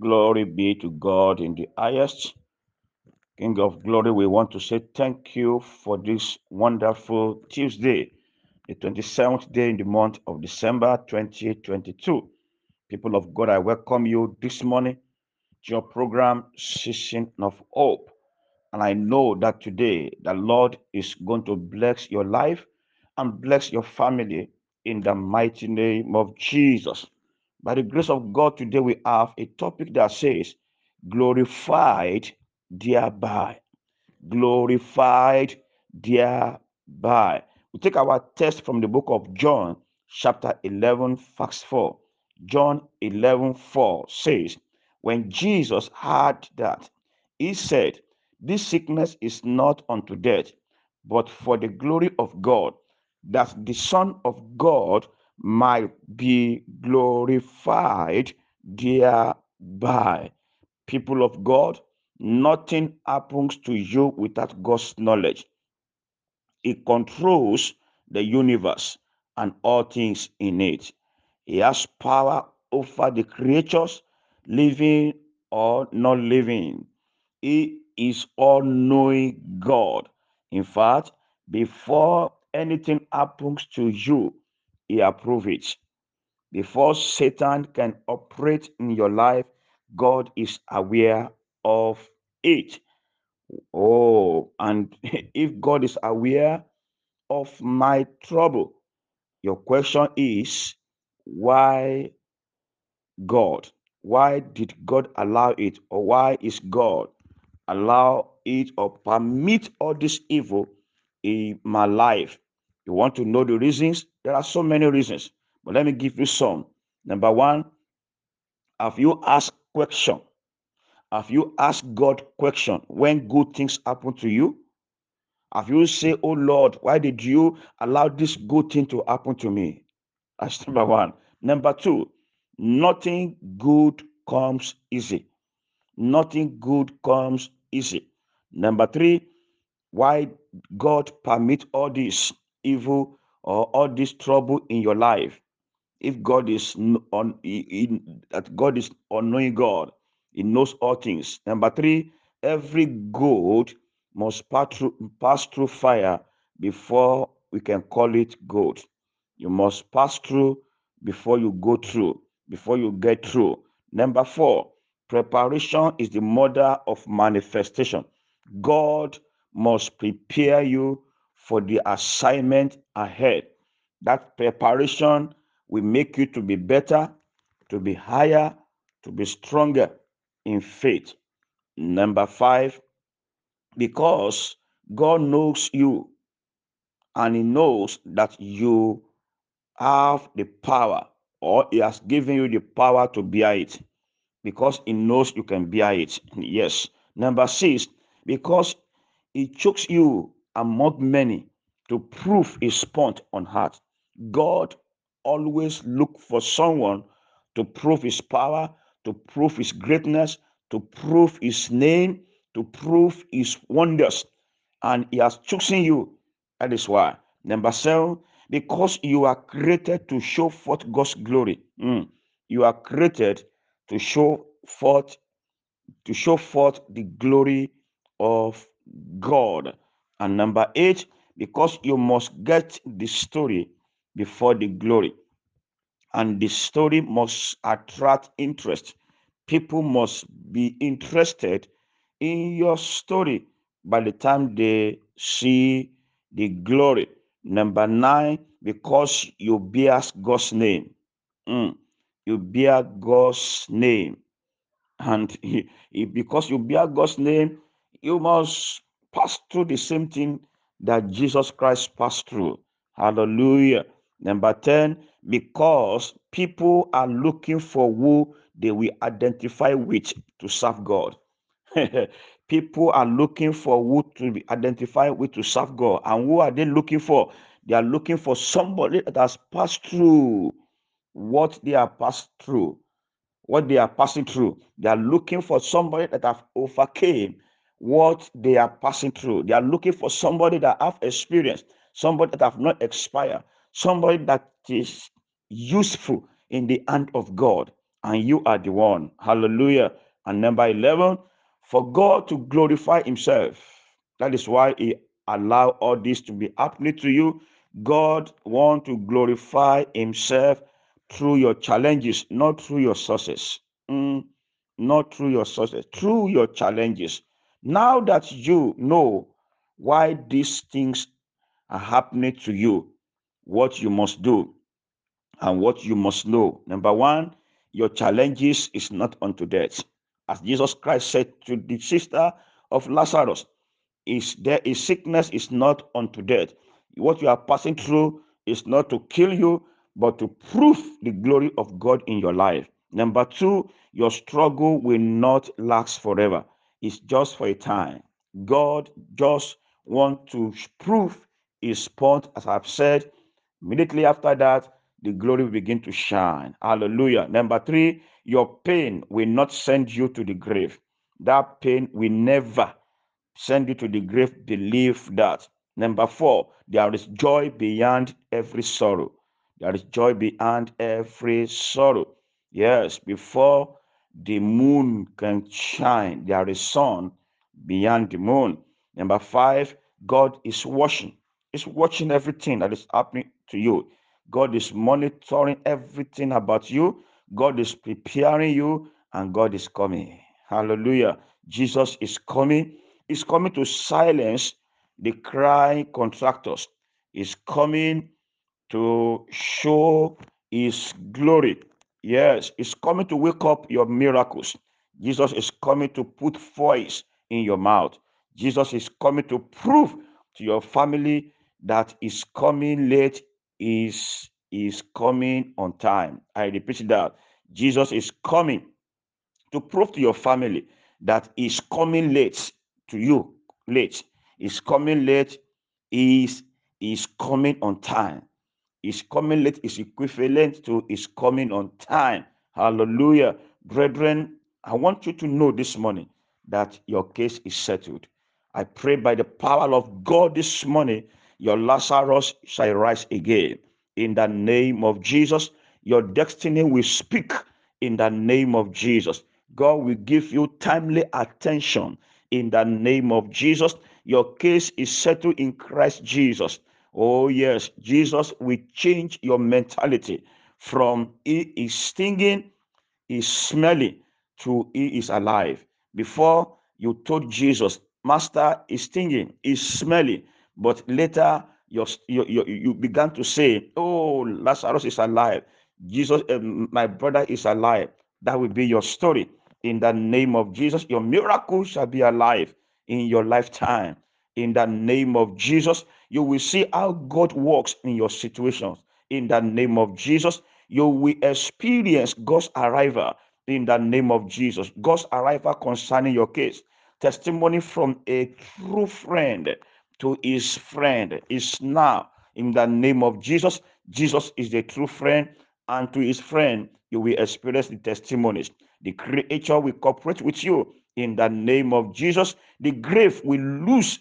Glory be to God in the highest. King of glory, we want to say thank you for this wonderful Tuesday, the 27th day in the month of December 2022. People of God, I welcome you this morning to your program, Season of Hope. And I know that today the Lord is going to bless your life and bless your family in the mighty name of Jesus. By the grace of God, today we have a topic that says, glorified thereby. Glorified thereby. We take our text from the book of John, chapter 11, verse 4. John 11, 4 says, When Jesus heard that, he said, This sickness is not unto death, but for the glory of God, that the Son of God might be glorified thereby. People of God, nothing happens to you without God's knowledge. He controls the universe and all things in it. He has power over the creatures, living or not living. He is all knowing God. In fact, before anything happens to you, He approves it. Before Satan can operate in your life, God is aware of it. Oh, and if God is aware of my trouble, your question is why God? Why did God allow it? Or why is God allow it or permit all this evil in my life? You want to know the reasons? There are so many reasons, but let me give you some. Number one, have you asked question? Have you asked God question when good things happen to you? Have you say, Oh Lord, why did you allow this good thing to happen to me? That's number one. Number two, nothing good comes easy. Nothing good comes easy. Number three, why God permit all this evil or all this trouble in your life? If God is on that God is unknowing God, He knows all things. Number three, every gold must pass through, pass through fire before we can call it gold. You must pass through before you go through, before you get through. Number four, preparation is the mother of manifestation. God must prepare you for the assignment ahead. That preparation will make you to be better, to be higher, to be stronger in faith. Number five, because God knows you and He knows that you have the power or He has given you the power to bear it because He knows you can bear it. Yes. Number six, because He chose you among many to prove His point on heart. God always look for someone to prove His power, to prove His greatness, to prove His name, to prove His wonders, and He has chosen you. That is why. Number seven, because you are created to show forth God's glory. Mm. You are created to show forth to show forth the glory of God. And number eight, because you must get the story before the glory. And the story must attract interest. People must be interested in your story by the time they see the glory. Number nine, because you bear God's name. Mm, you bear God's name and he, he- because you bear God's name, you must pass through the same thing that Jesus Christ passed through. Hallelujah. Number 10, because people are looking for who they will identify with to serve God. people are looking for who to be identified with to serve God. And who are they looking for? They are looking for somebody that has passed through what they have passed through what they are passing through. They are looking for somebody that have overcame what they are passing through. They are looking for somebody that have experience, somebody that have not expired, somebody that is useful in the hand of God. and you are the one. Hallelujah. And number 11, for God to glorify himself. That is why he allow all this to be happening to you. God want to glorify himself through your challenges, not through your success. Mm, not through your success, through your challenges. Now that you know why these things are happening to you, what you must do and what you must know. Number one, your challenges is not unto death. As Jesus Christ said to the sister of Lazarus, is there is sickness is not unto death. What you are passing through is not to kill you, but to prove the glory of God in your life. Number two, your struggle will not last forever. It's just for a time. God just want to prove his point, as I've said. Immediately after that, the glory will begin to shine. Hallelujah. Number three, your pain will not send you to the grave. That pain will never send you to the grave. Believe that. Number four, there is joy beyond every sorrow. There is joy beyond every sorrow. Yes, before the moon can shine, there is sun beyond the moon. Number five, God is watching. He's watching everything that is happening to you. God is monitoring everything about you. God is preparing you, and God is coming. Hallelujah. Jesus is coming. He's coming to silence the crying contractors. He's coming to show his glory. Yes, it's coming to wake up your miracles. Jesus is coming to put voice in your mouth. Jesus is coming to prove to your family that is coming late is is coming on time. I repeat that. Jesus is coming to prove to your family that is coming late to you. Late. Is coming late is is coming on time. Is coming late is equivalent to is coming on time. Hallelujah. Brethren, I want you to know this morning that your case is settled. I pray by the power of God this morning, your Lazarus shall rise again. In the name of Jesus, your destiny will speak in the name of Jesus. God will give you timely attention in the name of Jesus. Your case is settled in Christ Jesus. Oh, yes, Jesus will change your mentality from it is stinging is smelling to he is alive. Before you told Jesus, Master is stinging, is smelling, but later you, you, you began to say, Oh, Lazarus is alive. Jesus, uh, my brother is alive. That will be your story. In the name of Jesus, your miracle shall be alive in your lifetime. In the name of Jesus, you will see how God works in your situations. In the name of Jesus, you will experience God's arrival in the name of Jesus. God's arrival concerning your case. Testimony from a true friend to his friend is now in the name of Jesus. Jesus is the true friend, and to his friend, you will experience the testimonies. The creator will cooperate with you in the name of Jesus. The grave will lose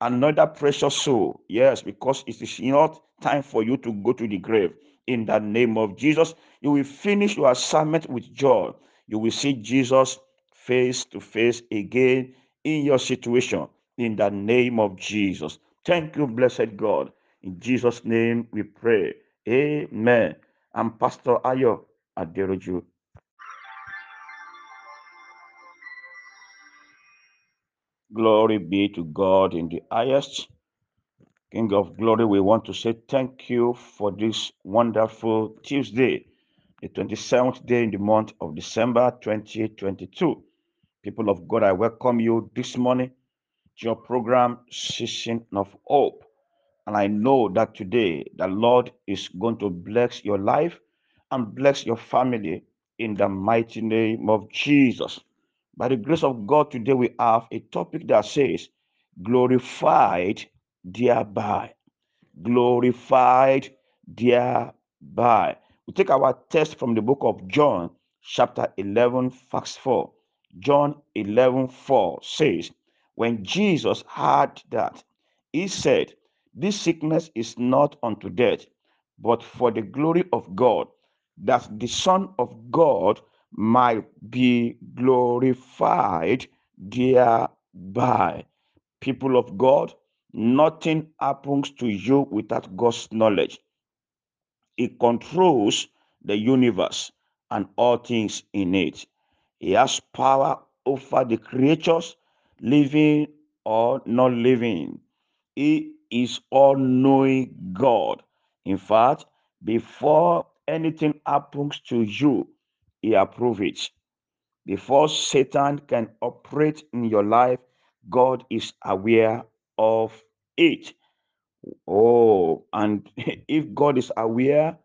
another precious soul. Yes, because it is not time for you to go to the grave. In the name of Jesus, you will finish your assignment with joy. You will see Jesus face to face again in your situation. In the name of Jesus. Thank you, blessed God. In Jesus' name we pray. Amen. I'm Pastor Ayo Aderoju. Glory be to God in the highest. King of glory, we want to say thank you for this wonderful Tuesday, the 27th day in the month of December 2022. People of God, I welcome you this morning to your program, Season of Hope. And I know that today the Lord is going to bless your life and bless your family in the mighty name of Jesus. By the grace of God, today we have a topic that says, glorified thereby. Glorified thereby. We take our text from the book of John, chapter 11, verse 4. John 11, 4 says, When Jesus heard that, he said, This sickness is not unto death, but for the glory of God, that the Son of God might be glorified thereby. People of God, nothing happens to you without God's knowledge. He controls the universe and all things in it. He has power over the creatures, living or not living. He is all knowing God. In fact, before anything happens to you, He approves it. Before Satan can operate in your life, God is aware of it. Oh, and if God is aware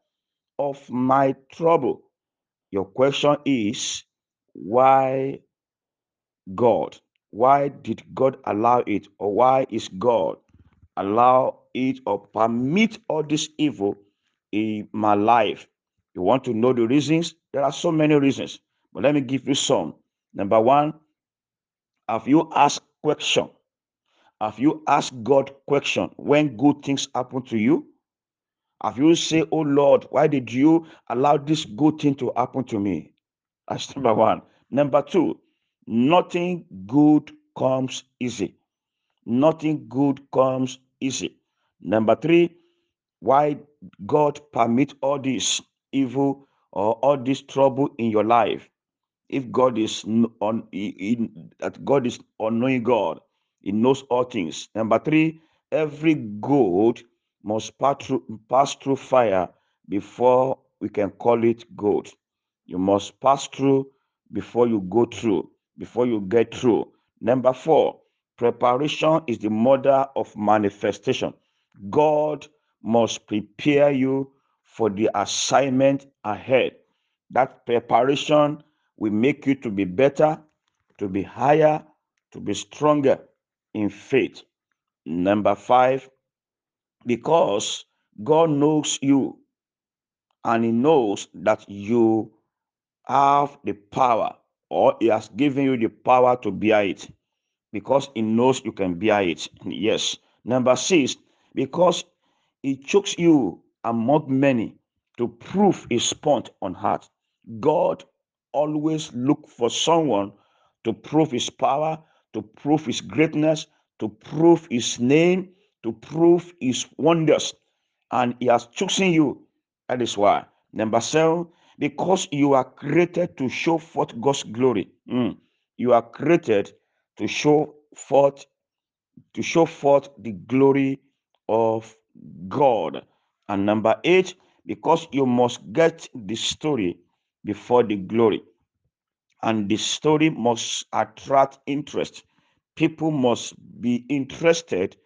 of my trouble, your question is why God? Why did God allow it? Or why is God allow it or permit all this evil in my life? You want to know the reasons? There are so many reasons, but let me give you some. Number one, have you asked question? Have you asked God question when good things happen to you? Have you say, Oh Lord, why did you allow this good thing to happen to me? That's number one. Number two, nothing good comes easy. Nothing good comes easy. Number three, why God permit all this evil or all this trouble in your life? If God is on that God is unknowing God, He knows all things. Number three, every gold must pass through, pass through fire before we can call it gold. You must pass through before you go through, before you get through. Number four, preparation is the mother of manifestation. God must prepare you for the assignment ahead. That preparation will make you to be better, to be higher, to be stronger in faith. Number five, because God knows you and He knows that you have the power or He has given you the power to bear it because He knows you can bear it. Yes. Number six, because He chokes you among many to prove His point on heart. God always look for someone to prove His power, to prove His greatness, to prove His name, to prove His wonders. And He has chosen you. That is why. Number seven, because you are created to show forth God's glory. Mm. You are created to show forth to show forth the glory of God. And number eight, because you must get the story before the glory. And the story must attract interest. People must be interested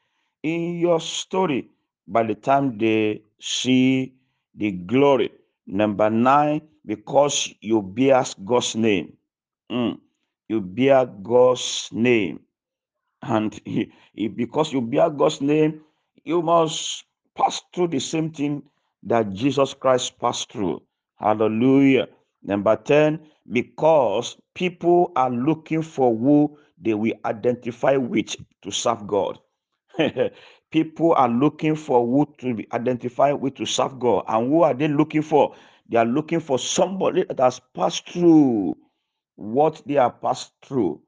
in your story by the time they see the glory. Number nine, because you bear God's name. Mm, you bear God's name. And he, he, because you bear God's name, you must pass through the same thing that Jesus Christ passed through. Hallelujah. Number 10, because people are looking for who they will identify with to serve God. people are looking for who to be identified with to serve God. And who are they looking for? They are looking for somebody that has passed through what they are passed through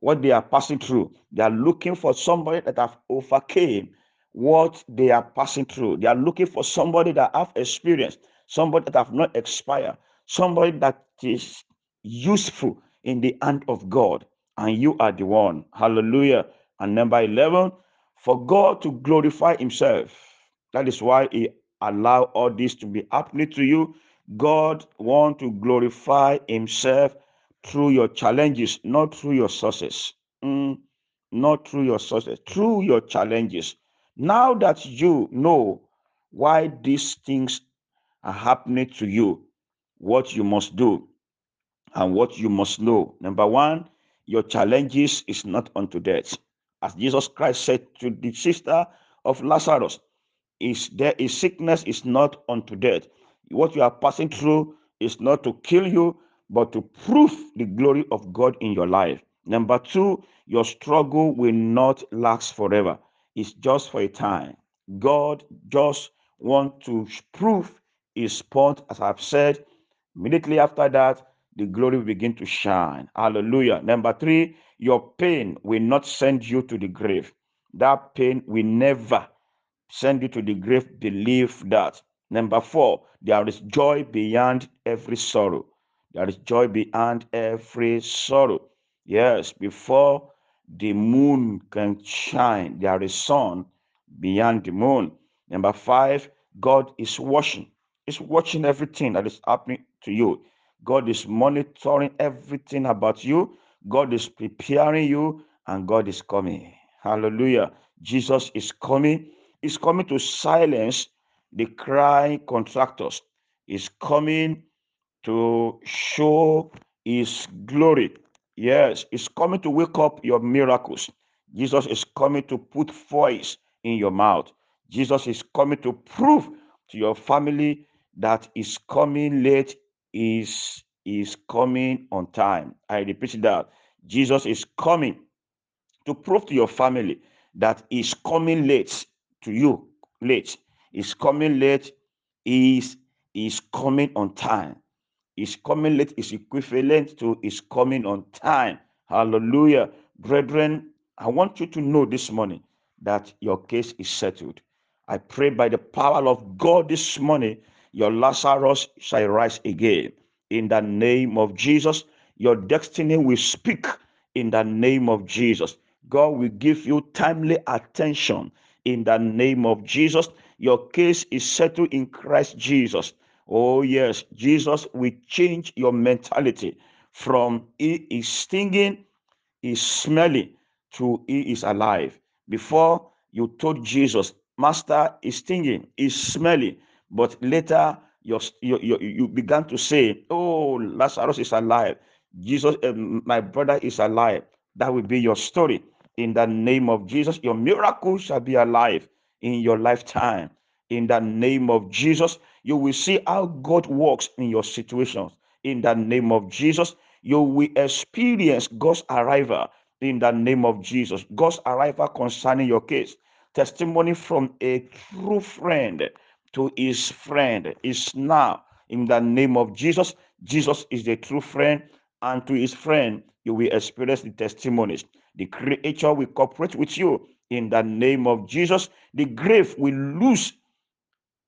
what they are passing through. They are looking for somebody that have overcame what they are passing through. They are looking for somebody that have experience, somebody that have not expired, somebody that is useful in the hand of God. And you are the one. Hallelujah. And number 11, for God to glorify himself. That is why he allow all this to be happening to you. God want to glorify himself through your challenges, not through your success. Mm, not through your success, through your challenges. Now that you know why these things are happening to you, what you must do and what you must know. Number one, your challenges is not unto death. As Jesus Christ said to the sister of Lazarus, is there is sickness is not unto death. What you are passing through is not to kill you, but to prove the glory of God in your life. Number two, your struggle will not last forever. It's just for a time. God just want to prove his point, as I've said, Immediately after that, the glory will begin to shine. Hallelujah. Number three, your pain will not send you to the grave. That pain will never send you to the grave. Believe that. Number four, there is joy beyond every sorrow. There is joy beyond every sorrow. Yes, before the moon can shine, there is sun beyond the moon. Number five, God is watching. He's watching everything that is happening to you. God is monitoring everything about you. God is preparing you, and God is coming. Hallelujah. Jesus is coming. He's coming to silence the crying contractors. He's coming to show his glory. Yes, he's coming to wake up your miracles. Jesus is coming to put voice in your mouth. Jesus is coming to prove to your family that is coming late is is coming on time. I repeat that. Jesus is coming to prove to your family that is coming late to you. Late. Is coming late is is coming on time. Is coming late is equivalent to is coming on time. Hallelujah. Brethren, I want you to know this morning that your case is settled. I pray by the power of God this morning, your Lazarus shall rise again. In the name of Jesus, your destiny will speak in the name of Jesus. God will give you timely attention in the name of Jesus. Your case is settled in Christ Jesus. Oh, yes, Jesus will change your mentality from he is stinging he is smelly to he is alive. Before you told Jesus, Master is stinging, is smelly, but later you, you, you began to say, Oh, Lazarus is alive. Jesus, uh, my brother is alive. That will be your story. In the name of Jesus, your miracle shall be alive in your lifetime. In the name of Jesus, you will see how God works in your situations. In the name of Jesus, you will experience God's arrival in the name of Jesus. God's arrival concerning your case. Testimony from a true friend to his friend is now in the name of Jesus. Jesus is the true friend, and to his friend, you will experience the testimonies. The creator will cooperate with you in the name of Jesus. The grave will lose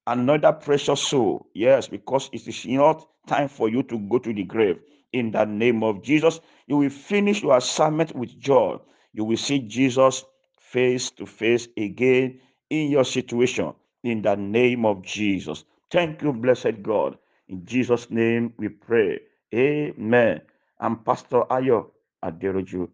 another precious soul. Yes, because it is not time for you to go to the grave. In the name of Jesus, you will finish your assignment with joy. You will see Jesus face to face again in your situation. In the name of Jesus. Thank you, blessed God. In Jesus' name we pray. Amen. I'm Pastor Ayo Aderoju.